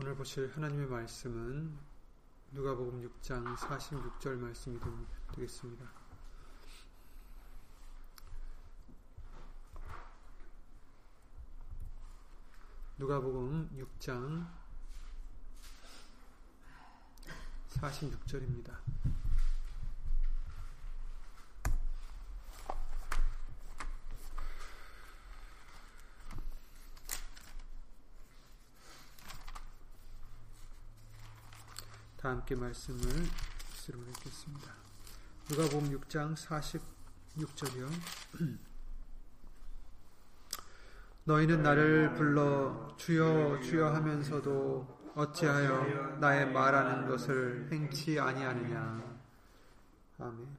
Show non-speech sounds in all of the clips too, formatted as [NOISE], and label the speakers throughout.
Speaker 1: 오늘 보실 하나님의 말씀은 누가복음 6장 46절 말씀이 되겠습니다. 누가복음 6장 46절입니다. 다 함께 말씀을 쓰러 읽겠습니다. 누가복음 6장 46절이요. [CLEARS THROAT] 너희는 나를 불러 주여 주여 하면서도 어찌하여 나의 말하는 것을 행치 아니하느냐. 아멘.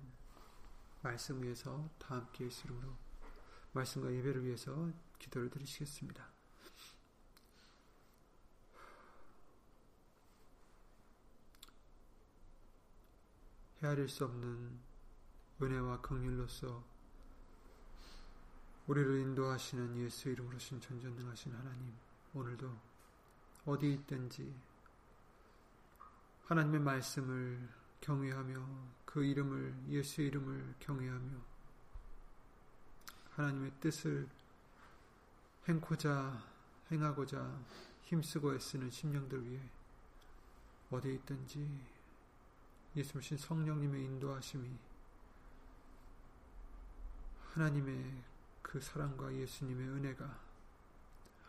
Speaker 1: 말씀 위해서 다 함께 예수로 말씀과 예배를 위해서 기도를 드리시겠습니다. 헤아릴 수 없는 은혜와 긍휼로서 우리를 인도하시는 예수 이름으로 신 전전능하신 하나님 오늘도 어디 있든지 하나님의 말씀을 경외하며 그 이름을 예수 이름을 경외하며 하나님의 뜻을 행고자 행하고자 힘쓰고 애쓰는 심령들 위해 어디 있든지 예수님 성령님의 인도하심이 하나님의 그 사랑과 예수님의 은혜가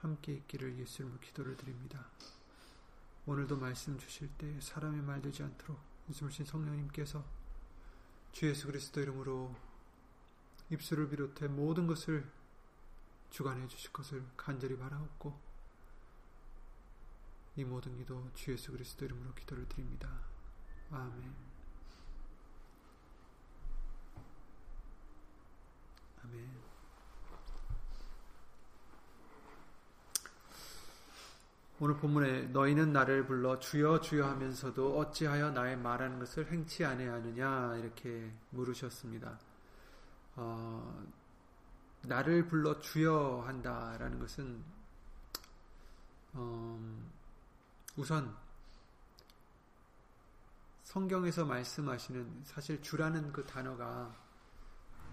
Speaker 1: 함께 있기를 예수님을 기도를 드립니다. 오늘도 말씀 주실 때 사람의 말 되지 않도록 예수님 성령님께서 주 예수 그리스도 이름으로 입술을 비롯해 모든 것을 주관해 주실 것을 간절히 바라옵고 이 모든 기도 주 예수 그리스도 이름으로 기도를 드립니다. 아멘. 아멘. 오늘 본문에 너희는 나를 불러 주여 주여 하면서도 어찌하여 나의 말하는 것을 행치 아니하느냐 이렇게 물으셨습니다. 어, 나를 불러 주여 한다라는 것은 어, 우선 성경에서 말씀하시는 사실 주라는 그 단어가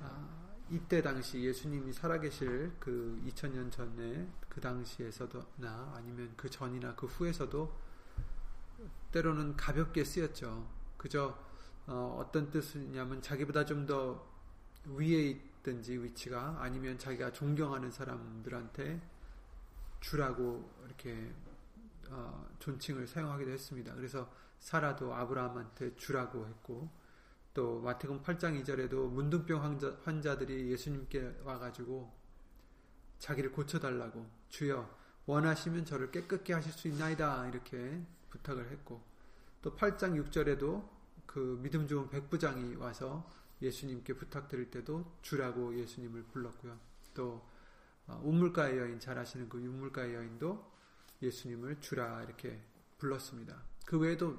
Speaker 1: 아, 이때 당시 예수님이 살아계실 그 2000년 전에 그 당시에서도나 아니면 그 전이나 그 후에서도 때로는 가볍게 쓰였죠. 그저 어, 떤 뜻이냐면 자기보다 좀 더 위에 있든지 위치가 아니면 자기가 존경하는 사람들한테 주라고 이렇게 어, 존칭을 사용하기도 했습니다. 그래서 사라도 아브라함한테 주라고 했고 또 마태복음 8장 2절에도 문둥병 환자, 환자들이 예수님께 와가지고 자기를 고쳐달라고 주여 원하시면 저를 깨끗게 하실 수 있나이다 이렇게 부탁을 했고 또 8장 6절에도 그 믿음 좋은 백부장이 와서 예수님께 부탁드릴 때도 주라고 예수님을 불렀고요. 또 어, 운물가의 여인 잘 아시는 그 운물가의 여인도 예수님을 주라 이렇게 불렀습니다. 그 외에도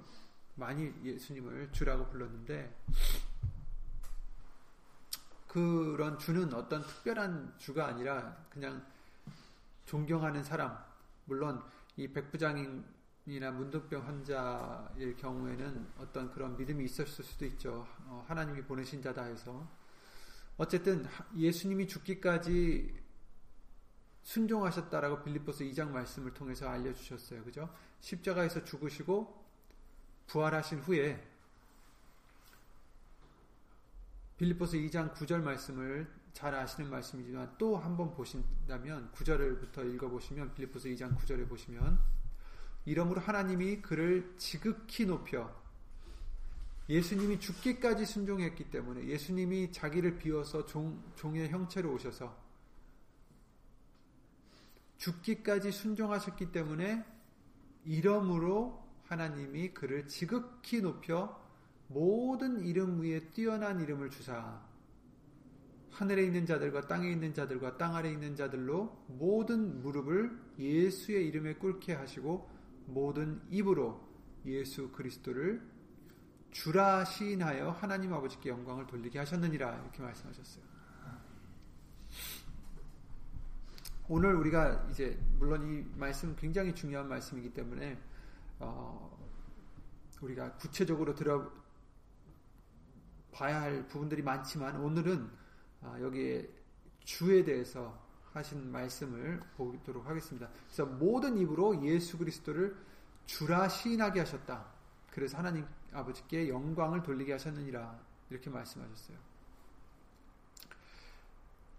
Speaker 1: 많이 예수님을 주라고 불렀는데 그런 주는 어떤 특별한 주가 아니라 그냥 존경하는 사람 물론 이 백부장이나 문둥병 환자일 경우에는 어떤 그런 믿음이 있었을 수도 있죠. 어, 하나님이 보내신 자다 해서. 어쨌든 예수님이 죽기까지 순종하셨다라고 빌립보서 2장 말씀을 통해서 알려주셨어요. 그죠? 십자가에서 죽으시고 부활하신 후에 빌립보서 2장 9절 말씀을 잘 아시는 말씀이지만 또 한번 보신다면 9절부터 읽어보시면 빌립보서 2장 9절에 보시면 이러므로 하나님이 그를 지극히 높여 예수님이 죽기까지 순종했기 때문에 예수님이 자기를 비워서 종, 종의 형체로 오셔서 죽기까지 순종하셨기 때문에 이러므로 하나님이 그를 지극히 높여 모든 이름 위에 뛰어난 이름을 주사 하늘에 있는 자들과 땅에 있는 자들과 땅 아래 있는 자들로 모든 무릎을 예수의 이름에 꿇게 하시고 모든 입으로 예수 그리스도를 주라 시인하여 하나님 아버지께 영광을 돌리게 하셨느니라 이렇게 말씀하셨어요. 오늘 우리가 이제 물론 이 말씀 굉장히 중요한 말씀이기 때문에 어, 우리가 구체적으로 들어 봐야 할 부분들이 많지만 오늘은 어, 여기에 주에 대해서 하신 말씀을 보도록 하겠습니다. 그래서 모든 입으로 예수 그리스도를 주라 시인하게 하셨다. 그래서 하나님 아버지께 영광을 돌리게 하셨느니라 이렇게 말씀하셨어요.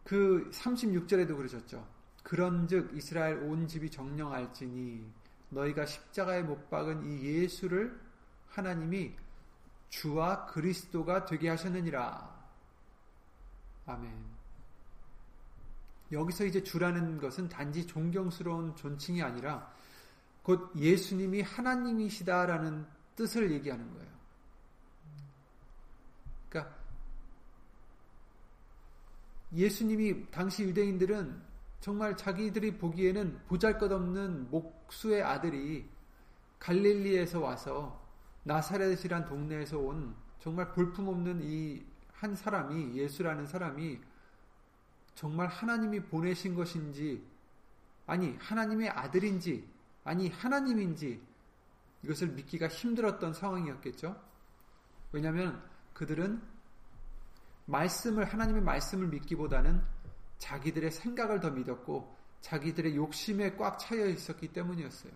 Speaker 1: 그 36절에도 그러셨죠. 그런즉 이스라엘 온 집이 정령할지니 너희가 십자가에 못 박은 이 예수를 하나님이 주와 그리스도가 되게 하셨느니라. 아멘. 여기서 이제 주라는 것은 단지 존경스러운 존칭이 아니라 곧 예수님이 하나님이시다라는 뜻을 얘기하는 거예요. 그러니까 예수님이 당시 유대인들은 정말 자기들이 보기에는 보잘것없는 목수의 아들이 갈릴리에서 와서 나사렛이란 동네에서 온 정말 볼품없는 이 한 사람이 예수라는 사람이 정말 하나님이 보내신 것인지 아니 하나님의 아들인지 아니 하나님인지 이것을 믿기가 힘들었던 상황이었겠죠. 왜냐하면 그들은 말씀을 하나님의 말씀을 믿기보다는 자기들의 생각을 더 믿었고 자기들의 욕심에 꽉 차여 있었기 때문이었어요.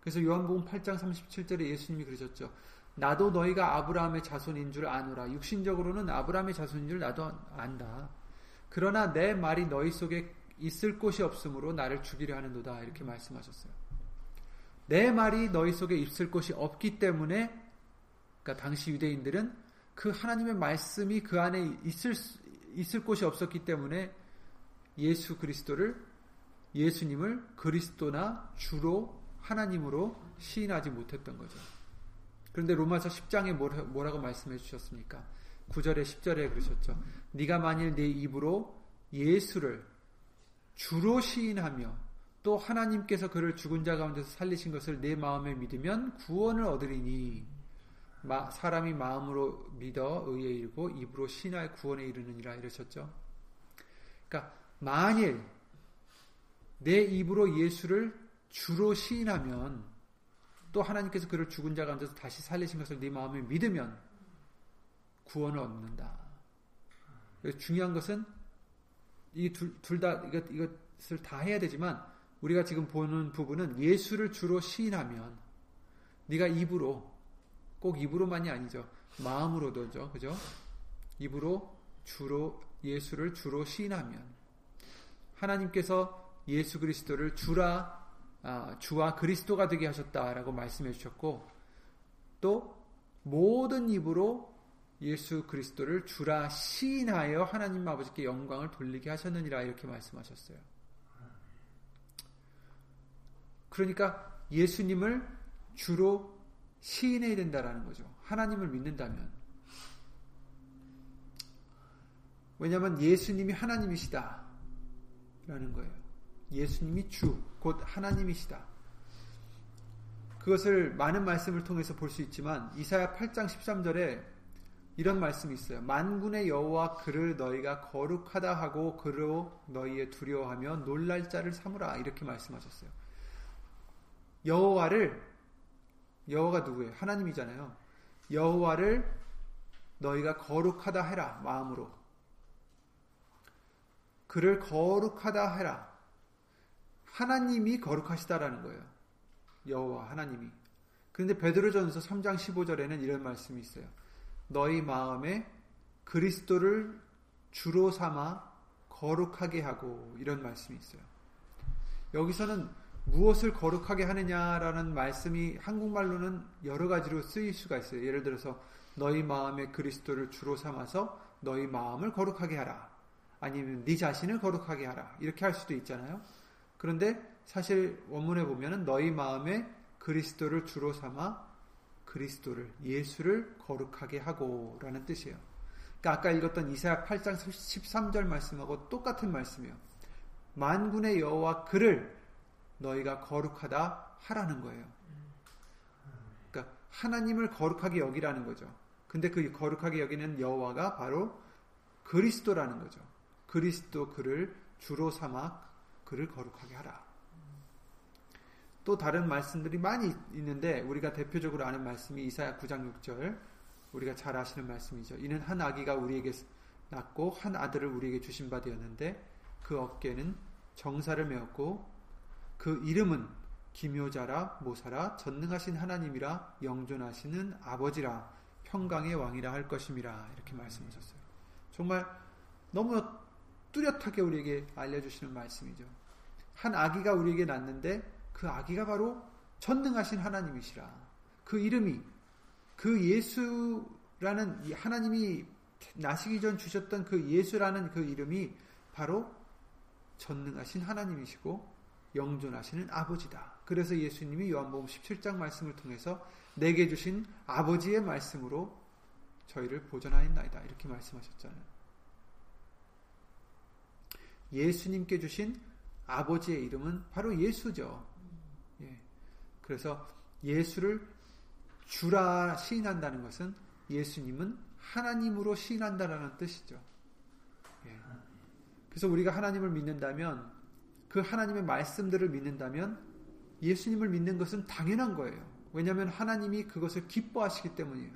Speaker 1: 그래서 요한복음 8장 37절에 예수님이 그러셨죠. 나도 너희가 아브라함의 자손인 줄 아노라. 육신적으로는 아브라함의 자손인 줄 나도 안다. 그러나 내 말이 너희 속에 있을 곳이 없으므로 나를 죽이려 하는도다. 이렇게 말씀하셨어요. 내 말이 너희 속에 있을 곳이 없기 때문에 그러니까 당시 유대인들은 그 하나님의 말씀이 그 안에 있을 있을 곳이 없었기 때문에 예수 그리스도를 예수님을 그리스도나 주로 하나님으로 시인하지 못했던 거죠. 그런데 로마서 10장에 뭐라고 말씀해 주셨습니까? 9절에 10절에 그러셨죠. 네가 만일 네 입으로 예수를 주로 시인하며 또 하나님께서 그를 죽은 자 가운데서 살리신 것을 내 마음에 믿으면 구원을 얻으리니 마, 사람이 마음으로 믿어 의에 이르고 입으로 신하여 구원에 이르느니라 이러셨죠. 그러니까 만일 내 입으로 예수를 주로 시인하면 또 하나님께서 그를 죽은 자 가운데서 다시 살리신 것을 네 마음에 믿으면 구원을 얻는다. 중요한 것은 이 둘다 이것 이것을 다 해야 되지만 우리가 지금 보는 부분은 예수를 주로 시인하면 네가 입으로 꼭 입으로만이 아니죠. 마음으로도죠. 그죠? 입으로 주로 예수를 주로 시인하면 하나님께서 예수 그리스도를 주라 아, 주와 그리스도가 되게 하셨다라고 말씀해 주셨고 또 모든 입으로 예수 그리스도를 주라 시인하여 하나님 아버지께 영광을 돌리게 하셨느니라 이렇게 말씀하셨어요. 그러니까 예수님을 주로 시인해야 된다라는 거죠. 하나님을 믿는다면. 왜냐하면 예수님이 하나님이시다. 라는 거예요. 예수님이 주, 곧 하나님이시다. 그것을 많은 말씀을 통해서 볼 수 있지만 이사야 8장 13절에 이런 말씀이 있어요. 만군의 여호와 그를 너희가 거룩하다 하고 그로 너희의 두려워하며 놀랄 자를 삼으라 이렇게 말씀하셨어요. 여호와를 여호와가 누구예요? 하나님이잖아요. 여호와를 너희가 거룩하다 해라 마음으로. 그를 거룩하다 해라. 하나님이 거룩하시다라는 거예요. 여호와 하나님이. 그런데 베드로전서 3장 15절에는 이런 말씀이 있어요. 너희 마음에 그리스도를 주로 삼아 거룩하게 하고 이런 말씀이 있어요. 여기서는 무엇을 거룩하게 하느냐라는 말씀이 한국말로는 여러 가지로 쓰일 수가 있어요. 예를 들어서 너희 마음에 그리스도를 주로 삼아서 너희 마음을 거룩하게 하라. 아니면 네 자신을 거룩하게 하라. 이렇게 할 수도 있잖아요. 그런데 사실 원문에 보면은 너희 마음에 그리스도를 주로 삼아 그리스도를 예수를 거룩하게 하고라는 뜻이에요. 그러니까 아까 읽었던 이사야 8장 13절 말씀하고 똑같은 말씀이에요. 만군의 여호와 그를 너희가 거룩하다 하라는 거예요. 그러니까 하나님을 거룩하게 여기라는 거죠. 근데 그 거룩하게 여기는 여호와가 바로 그리스도라는 거죠. 그리스도 그를 주로 삼아 그를 거룩하게 하라. 또 다른 말씀들이 많이 있는데 우리가 대표적으로 아는 말씀이 이사야 9장 6절 우리가 잘 아시는 말씀이죠. 이는 한 아기가 우리에게 낳고 한 아들을 우리에게 주신 바 되었는데 그 어깨는 정사를 메었고 그 이름은 기묘자라 모사라 전능하신 하나님이라 영존하시는 아버지라 평강의 왕이라 할 것임이라 이렇게 말씀하셨어요. 정말 너무 뚜렷하게 우리에게 알려주시는 말씀이죠. 한 아기가 우리에게 낳는데 그 아기가 바로 전능하신 하나님이시라. 그 이름이 그 예수라는 하나님이 나시기 전 주셨던 그 예수라는 그 이름이 바로 전능하신 하나님이시고 영존하시는 아버지다. 그래서 예수님이 요한복음 17장 말씀을 통해서 내게 주신 아버지의 말씀으로 저희를 보존하였나이다. 이렇게 말씀하셨잖아요. 예수님께 주신 아버지의 이름은 바로 예수죠. 예. 그래서 예수를 주라 시인한다는 것은 예수님은 하나님으로 시인한다는 뜻이죠. 예. 그래서 우리가 하나님을 믿는다면 그 하나님의 말씀들을 믿는다면 예수님을 믿는 것은 당연한 거예요. 왜냐하면 하나님이 그것을 기뻐하시기 때문이에요.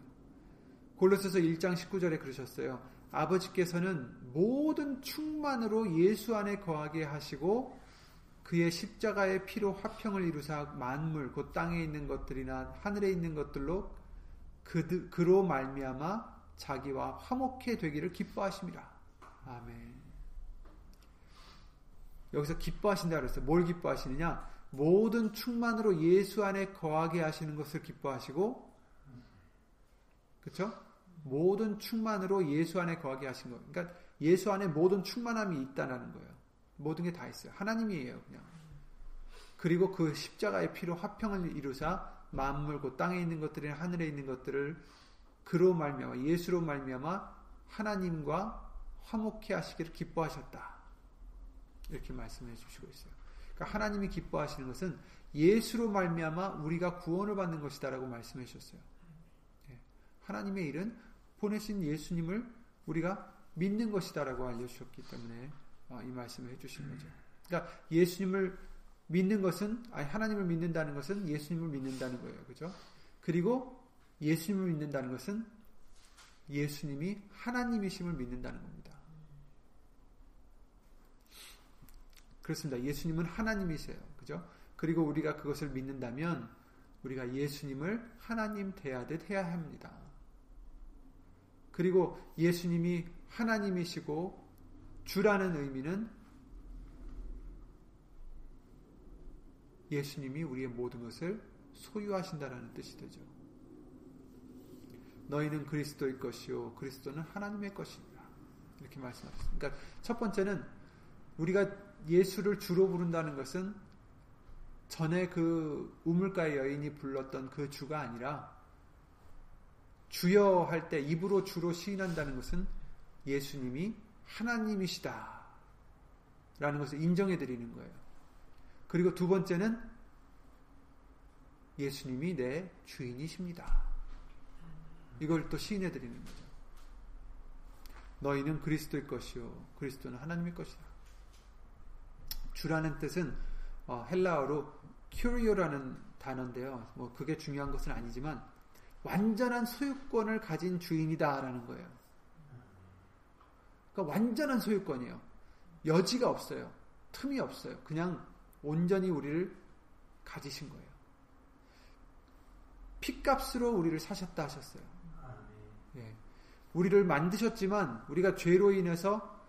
Speaker 1: 골로새서 1장 19절에 그러셨어요. 아버지께서는 모든 충만으로 예수 안에 거하게 하시고 그의 십자가의 피로 화평을 이루사 만물 곧 땅에 있는 것들이나 하늘에 있는 것들로 그, 그로 말미암아 자기와 화목해 되기를 기뻐하심이라. 아멘. 여기서 기뻐하신다 그랬어요. 뭘 기뻐하시느냐? 모든 충만으로 예수 안에 거하게 하시는 것을 기뻐하시고, 그렇죠? 모든 충만으로 예수 안에 거하게 하신 거. 그러니까 예수 안에 모든 충만함이 있다라는 거예요. 모든 게 다 있어요. 하나님이에요, 그냥. 그리고 그 십자가의 피로 화평을 이루사 만물 곧 땅에 있는 것들이나 하늘에 있는 것들을 그로 말미암아 예수로 말미암아 하나님과 화목해 하시기를 기뻐하셨다. 이렇게 말씀해 주시고 있어요. 그러니까 하나님이 기뻐하시는 것은 예수로 말미암아 우리가 구원을 받는 것이다라고 말씀해 주셨어요. 예. 하나님의 일은 보내신 예수님을 우리가 믿는 것이다라고 알려주셨기 때문에 어, 이 말씀을 해주신 거죠. 그러니까 예수님을 믿는 것은 아니 하나님을 믿는다는 것은 예수님을 믿는다는 거예요, 그죠? 그리고 예수님을 믿는다는 것은 예수님이 하나님이심을 믿는다는 겁니다. 그렇습니다. 예수님은 하나님이세요, 그죠? 그리고 우리가 그것을 믿는다면 우리가 예수님을 하나님 대하듯 해야 합니다. 그리고 예수님이 하나님이시고 주라는 의미는 예수님이 우리의 모든 것을 소유하신다라는 뜻이 되죠. 너희는 그리스도의 것이요 그리스도는 하나님의 것입니다. 이렇게 말씀하셨습니다. 그러니까 첫 번째는 우리가 예수를 주로 부른다는 것은 전에 그 우물가의 여인이 불렀던 그 주가 아니라 주여 할 때 입으로 주로 시인한다는 것은 예수님이 하나님이시다. 라는 것을 인정해 드리는 거예요. 그리고 두 번째는 예수님이 내 주인이십니다. 이걸 또 시인해 드리는 거죠. 너희는 그리스도의 것이요. 그리스도는 하나님의 것이다. 주라는 뜻은 어, 헬라어로 큐리오라는 단어인데요. 뭐 그게 중요한 것은 아니지만 완전한 소유권을 가진 주인이다라는 거예요. 그러니까 완전한 소유권이에요. 여지가 없어요. 틈이 없어요. 그냥 온전히 우리를 가지신 거예요. 피값으로 우리를 사셨다 하셨어요. 예. 우리를 만드셨지만 우리가 죄로 인해서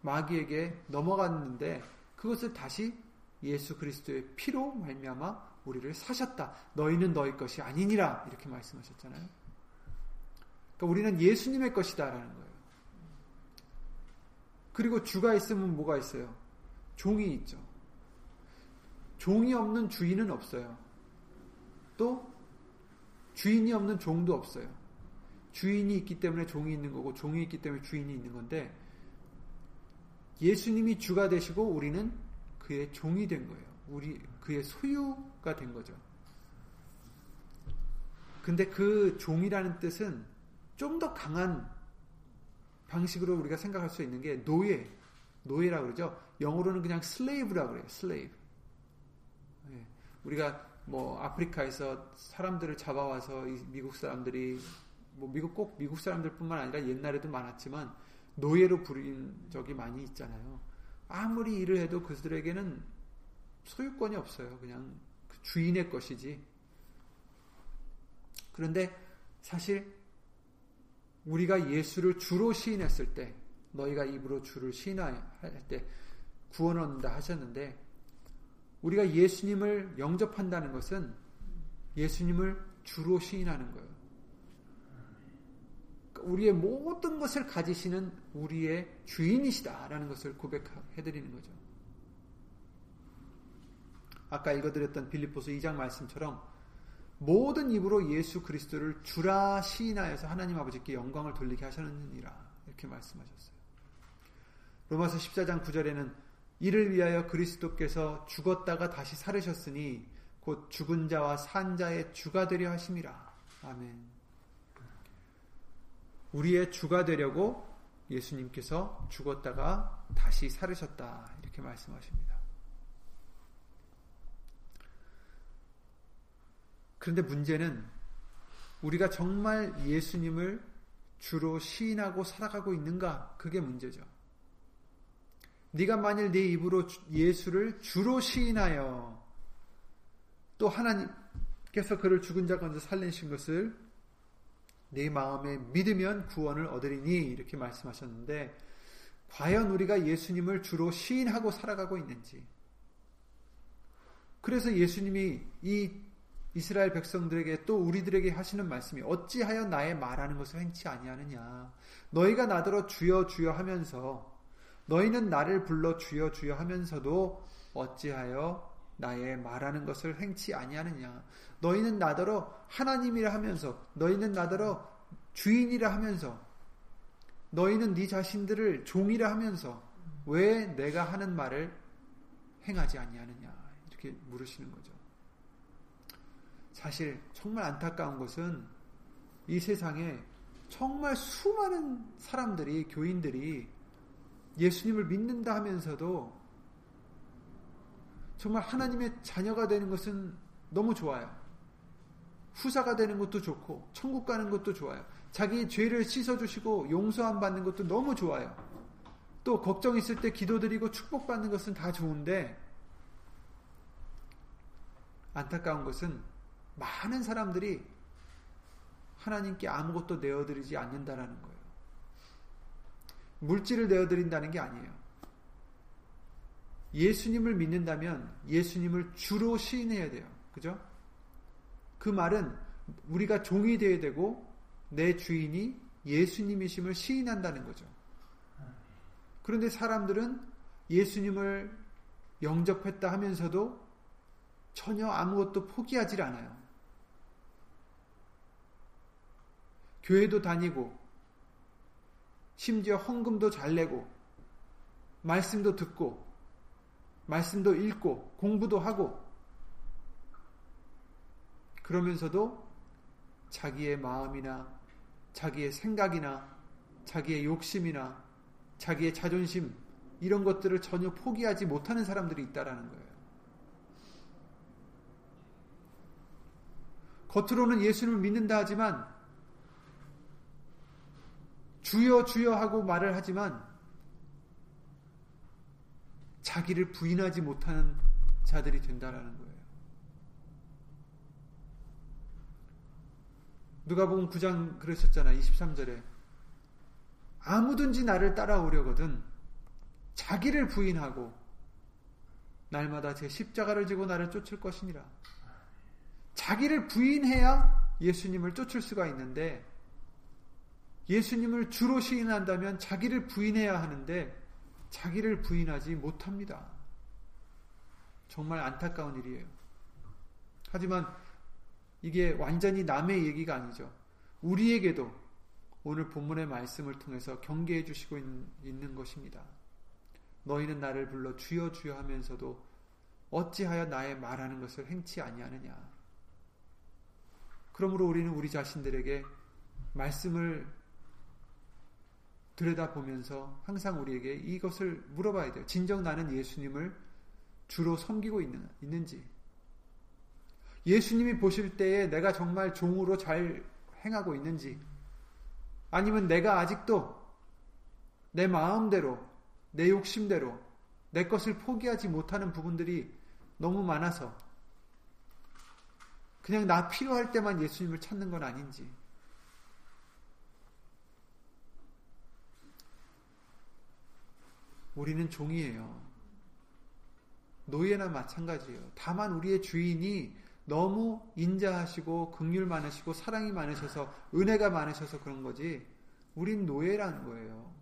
Speaker 1: 마귀에게 넘어갔는데 그것을 다시 예수 그리스도의 피로 말미암아 우리를 사셨다. 너희는 너희 것이 아니니라. 이렇게 말씀하셨잖아요. 그러니까 우리는 예수님의 것이다라는 거예요. 그리고 주가 있으면 뭐가 있어요? 종이 있죠. 종이 없는 주인은 없어요. 또 주인이 없는 종도 없어요. 주인이 있기 때문에 종이 있는 거고 종이 있기 때문에 주인이 있는 건데 예수님이 주가 되시고 우리는 그의 종이 된 거예요. 우리 그의 소유가 된 거죠. 근데 그 종이라는 뜻은 좀 더 강한 방식으로 우리가 생각할 수 있는 게 노예, 노예라고 그러죠. 영어로는 그냥 slave라고 그래요. slave. 예. 우리가 뭐 아프리카에서 사람들을 잡아와서 미국 사람들이 뭐 미국 꼭 미국 사람들뿐만 아니라 옛날에도 많았지만 노예로 부린 적이 많이 있잖아요. 아무리 일을 해도 그들에게는 소유권이 없어요. 그냥 그 주인의 것이지. 그런데 사실 우리가 예수를 주로 시인했을 때 너희가 입으로 주를 시인할 때 구원 얻는다 하셨는데 우리가 예수님을 영접한다는 것은 예수님을 주로 시인하는 거예요. 우리의 모든 것을 가지시는 우리의 주인이시다라는 것을 고백해 드리는 거죠. 아까 읽어드렸던 빌립보서 2장 말씀처럼 모든 입으로 예수 그리스도를 주라 시인하여서 하나님 아버지께 영광을 돌리게 하셨느니라 이렇게 말씀하셨어요. 로마서 14장 9절에는 이를 위하여 그리스도께서 죽었다가 다시 살으셨으니 곧 죽은 자와 산 자의 주가 되려 하심이라. 아멘. 우리의 주가 되려고 예수님께서 죽었다가 다시 살으셨다. 이렇게 말씀하십니다. 그런데 문제는 우리가 정말 예수님을 주로 시인하고 살아가고 있는가? 그게 문제죠. 네가 만일 네 입으로 예수를 주로 시인하여 또 하나님께서 그를 죽은 자 가운데 살리신 것을 네 마음에 믿으면 구원을 얻으리니 이렇게 말씀하셨는데 과연 우리가 예수님을 주로 시인하고 살아가고 있는지. 그래서 예수님이 이 이스라엘 백성들에게 또 우리들에게 하시는 말씀이 어찌하여 나의 말하는 것을 행치 아니하느냐. 너희가 나더러 주여 주여 하면서 너희는 나를 불러 주여 주여 하면서도 어찌하여 나의 말하는 것을 행치 아니하느냐 너희는 나더러 하나님이라 하면서 너희는 나더러 주인이라 하면서 너희는 네 자신들을 종이라 하면서 왜 내가 하는 말을 행하지 아니하느냐 이렇게 물으시는 거죠. 사실 정말 안타까운 것은 이 세상에 정말 수많은 사람들이 교인들이 예수님을 믿는다 하면서도 정말 하나님의 자녀가 되는 것은 너무 좋아요. 후사가 되는 것도 좋고 천국 가는 것도 좋아요. 자기 죄를 씻어 주시고 용서함 받는 것도 너무 좋아요. 또 걱정 있을 때 기도드리고 축복받는 것은 다 좋은데 안타까운 것은 많은 사람들이 하나님께 아무것도 내어드리지 않는다라는 거예요. 물질을 내어드린다는 게 아니에요. 예수님을 믿는다면 예수님을 주로 시인해야 돼요. 그죠? 그 말은 우리가 종이 되어야 되고 내 주인이 예수님이심을 시인한다는 거죠. 그런데 사람들은 예수님을 영접했다 하면서도 전혀 아무것도 포기하지 않아요. 교회도 다니고 심지어 헌금도 잘 내고 말씀도 듣고 말씀도 읽고 공부도 하고 그러면서도 자기의 마음이나 자기의 생각이나 자기의 욕심이나 자기의 자존심 이런 것들을 전혀 포기하지 못하는 사람들이 있다라는 거예요. 겉으로는 예수님을 믿는다 하지만 주여 주여 하고 말을 하지만 자기를 부인하지 못하는 자들이 된다라는 거예요. 누가 보면 9장 그러셨잖아. 23절에. 아무든지 나를 따라오려거든 자기를 부인하고 날마다 제 십자가를 지고 나를 쫓을 것이니라. 자기를 부인해야 예수님을 쫓을 수가 있는데 예수님을 주로 시인한다면 자기를 부인해야 하는데 자기를 부인하지 못합니다. 정말 안타까운 일이에요. 하지만 이게 완전히 남의 얘기가 아니죠. 우리에게도 오늘 본문의 말씀을 통해서 경계해 주시고 있는 것입니다. 너희는 나를 불러 주여 주여 하면서도 어찌하여 나의 말하는 것을 행치 아니하느냐. 그러므로 우리는 우리 자신들에게 말씀을 들여다보면서 항상 우리에게 이것을 물어봐야 돼요. 진정 나는 예수님을 주로 섬기고 있는, 있는지. 예수님이 보실 때에 내가 정말 종으로 잘 행하고 있는지, 아니면 내가 아직도 내 마음대로, 내 욕심대로, 내 것을 포기하지 못하는 부분들이 너무 많아서, 그냥 나 필요할 때만 예수님을 찾는 건 아닌지, 우리는 종이에요. 노예나 마찬가지예요. 다만 우리의 주인이 너무 인자하시고 극률 많으시고 사랑이 많으셔서 은혜가 많으셔서 그런 거지. 우린 노예라는 거예요.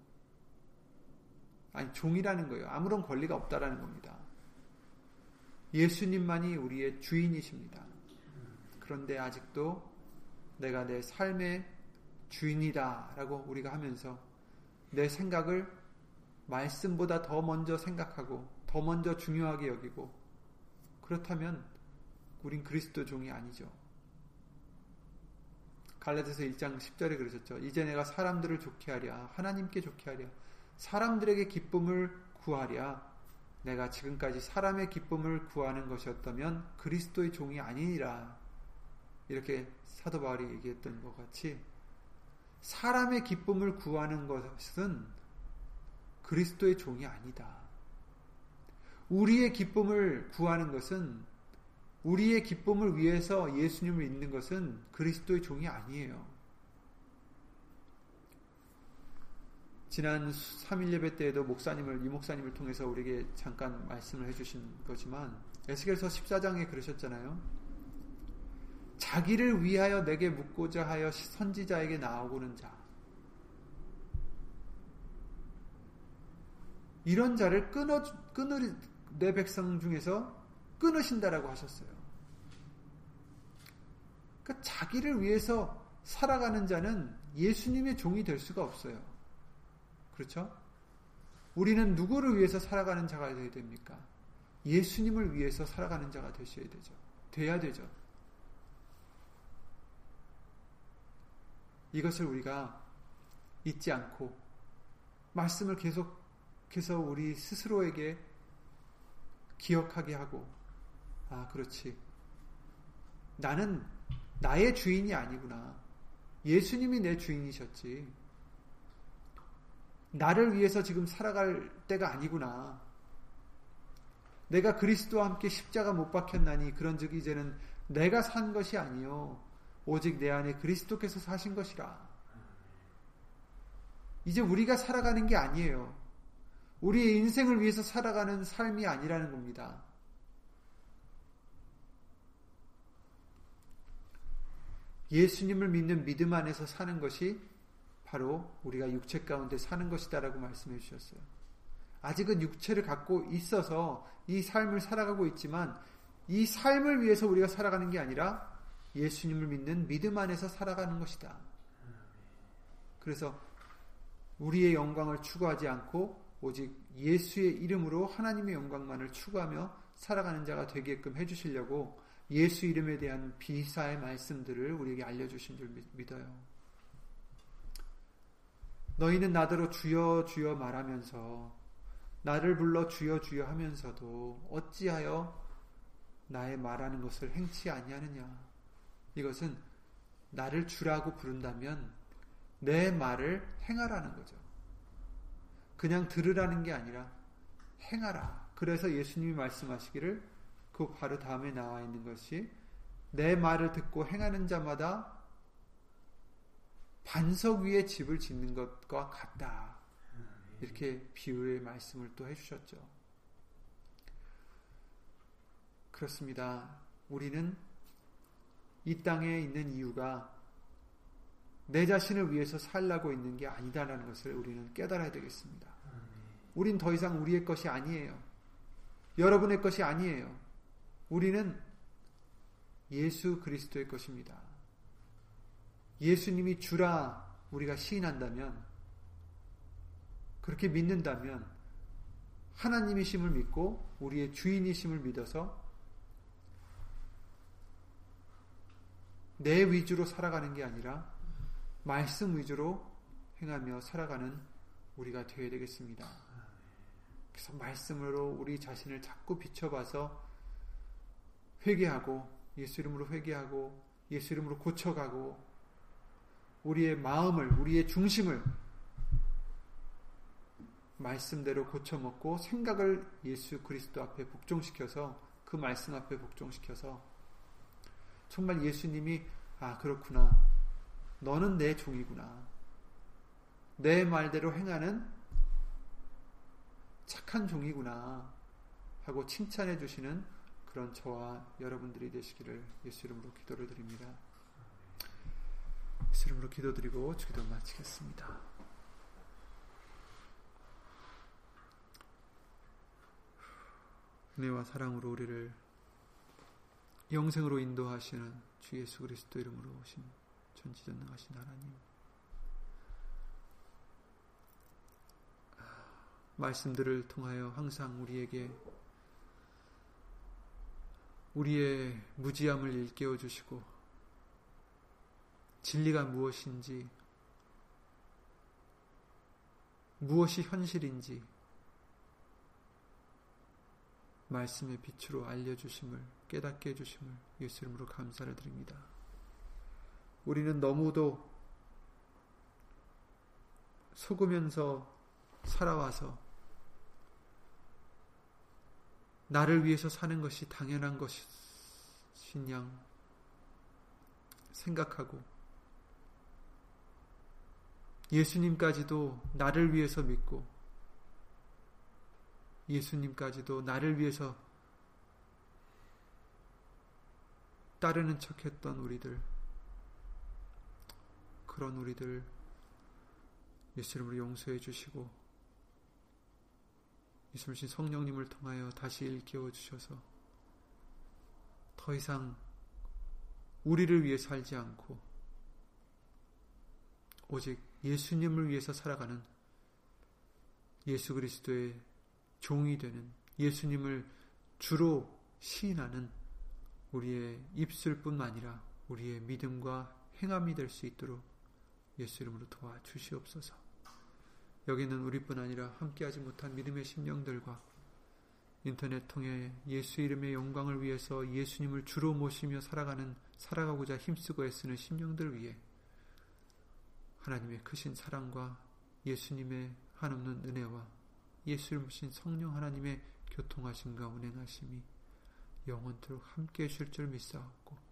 Speaker 1: 아니 종이라는 거예요. 아무런 권리가 없다라는 겁니다. 예수님만이 우리의 주인이십니다. 그런데 아직도 내가 내 삶의 주인이다라고 우리가 하면서 내 생각을 말씀보다 더 먼저 생각하고 더 먼저 중요하게 여기고 그렇다면 우린 그리스도 종이 아니죠. 갈라디아서 1장 10절에 그러셨죠. 이제 내가 사람들을 좋게 하랴 하나님께 좋게 하랴 사람들에게 기쁨을 구하랴 내가 지금까지 사람의 기쁨을 구하는 것이었다면 그리스도의 종이 아니니라 이렇게 사도 바울이 얘기했던 것 같이 사람의 기쁨을 구하는 것은 그리스도의 종이 아니다. 우리의 기쁨을 구하는 것은 우리의 기쁨을 위해서 예수님을 믿는 것은 그리스도의 종이 아니에요. 지난 3일 예배 때에도 목사님을 이 목사님을 통해서 우리에게 잠깐 말씀을 해주신 거지만 에스겔서 14장에 그러셨잖아요. 자기를 위하여 내게 묻고자 하여 선지자에게 나오고는 자. 이런 자를 끊어 끊을 내 백성 중에서 끊으신다라고 하셨어요. 그러니까 자기를 위해서 살아가는 자는 예수님의 종이 될 수가 없어요. 그렇죠? 우리는 누구를 위해서 살아가는 자가 되어야 됩니까? 예수님을 위해서 살아가는 자가 되셔야 되죠. 돼야 되죠. 이것을 우리가 잊지 않고 말씀을 계속 해서 우리 스스로에게 기억하게 하고 아 그렇지. 나는 나의 주인이 아니구나. 예수님이 내 주인이셨지. 나를 위해서 지금 살아갈 때가 아니구나. 내가 그리스도와 함께 십자가 못 박혔나니 그런즉 이제는 내가 산 것이 아니요. 오직 내 안에 그리스도께서 사신 것이라. 이제 우리가 살아가는 게 아니에요 우리의 인생을 위해서 살아가는 삶이 아니라는 겁니다. 예수님을 믿는 믿음 안에서 사는 것이 바로 우리가 육체 가운데 사는 것이다라고 말씀해 주셨어요. 아직은 육체를 갖고 있어서 이 삶을 살아가고 있지만 이 삶을 위해서 우리가 살아가는 게 아니라 예수님을 믿는 믿음 안에서 살아가는 것이다. 그래서 우리의 영광을 추구하지 않고 오직 예수의 이름으로 하나님의 영광만을 추구하며 살아가는 자가 되게끔 해주시려고 예수 이름에 대한 비사의 말씀들을 우리에게 알려주신 줄 믿어요. 너희는 나더러 주여 주여 말하면서 나를 불러 주여 주여 하면서도 어찌하여 나의 말하는 것을 행치 아니하느냐. 이것은 나를 주라고 부른다면 내 말을 행하라는 거죠. 그냥 들으라는 게 아니라 행하라. 그래서 예수님이 말씀하시기를 그 바로 다음에 나와 있는 것이 내 말을 듣고 행하는 자마다 반석 위에 집을 짓는 것과 같다. 이렇게 비유의 말씀을 또 해주셨죠. 그렇습니다. 우리는 이 땅에 있는 이유가 내 자신을 위해서 살라고 있는 게 아니다라는 것을 우리는 깨달아야 되겠습니다. 우린 더 이상 우리의 것이 아니에요. 여러분의 것이 아니에요. 우리는 예수 그리스도의 것입니다. 예수님이 주라 우리가 시인한다면, 그렇게 믿는다면, 하나님이심을 믿고 우리의 주인이심을 믿어서 내 위주로 살아가는 게 아니라 말씀 위주로 행하며 살아가는 우리가 되어야 되겠습니다. 그래서 말씀으로 우리 자신을 자꾸 비춰봐서 회개하고 예수 이름으로 회개하고 예수 이름으로 고쳐가고 우리의 마음을 우리의 중심을 말씀대로 고쳐먹고 생각을 예수 그리스도 앞에 복종시켜서 그 말씀 앞에 복종시켜서 정말 예수님이 아 그렇구나 너는 내 종이구나 내 말대로 행하는 착한 종이구나 하고 칭찬해 주시는 그런 저와 여러분들이 되시기를 예수 이름으로 기도를 드립니다. 예수 이름으로 기도드리고 기도 마치겠습니다. 은혜와 사랑으로 우리를 영생으로 인도하시는 주 예수 그리스도 이름으로 오신 전지전능하신 하나님 말씀들을 통하여 항상 우리에게 우리의 무지함을 일깨워 주시고 진리가 무엇인지 무엇이 현실인지 말씀의 빛으로 알려주심을 깨닫게 해주심을 예수 이름으로 감사를 드립니다. 우리는 너무도 속으면서 살아와서 나를 위해서 사는 것이 당연한 것인 양 생각하고 예수님까지도 나를 위해서 믿고 예수님까지도 나를 위해서 따르는 척했던 우리들 그런 우리들 예수 이름으로 용서해 주시고 예수님 성령님을 통하여 다시 일깨워 주셔서 더 이상 우리를 위해 살지 않고 오직 예수님을 위해서 살아가는 예수 그리스도의 종이 되는 예수님을 주로 시인하는 우리의 입술뿐만 아니라 우리의 믿음과 행함이 될 수 있도록 예수 이름으로 도와주시옵소서. 여기는 우리뿐 아니라 함께하지 못한 믿음의 심령들과 인터넷 통해 예수 이름의 영광을 위해서 예수님을 주로 모시며 살아가는 살아가고자 힘쓰고 애쓰는 심령들 위해 하나님의 크신 사랑과 예수님의 한없는 은혜와 예수를 모신 성령 하나님의 교통하심과 운행하심이 영원토록 함께 해줄 줄 믿사옵고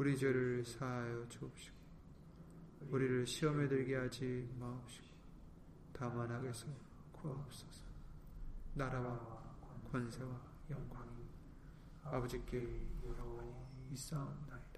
Speaker 1: 우리 죄를 사하여 주옵시고 우리를 시험에 들게 하지 마옵시고 다만 하게서 구하옵소서 나라와 권세와 영광이 아버지께 여러분이 있사옵나이다.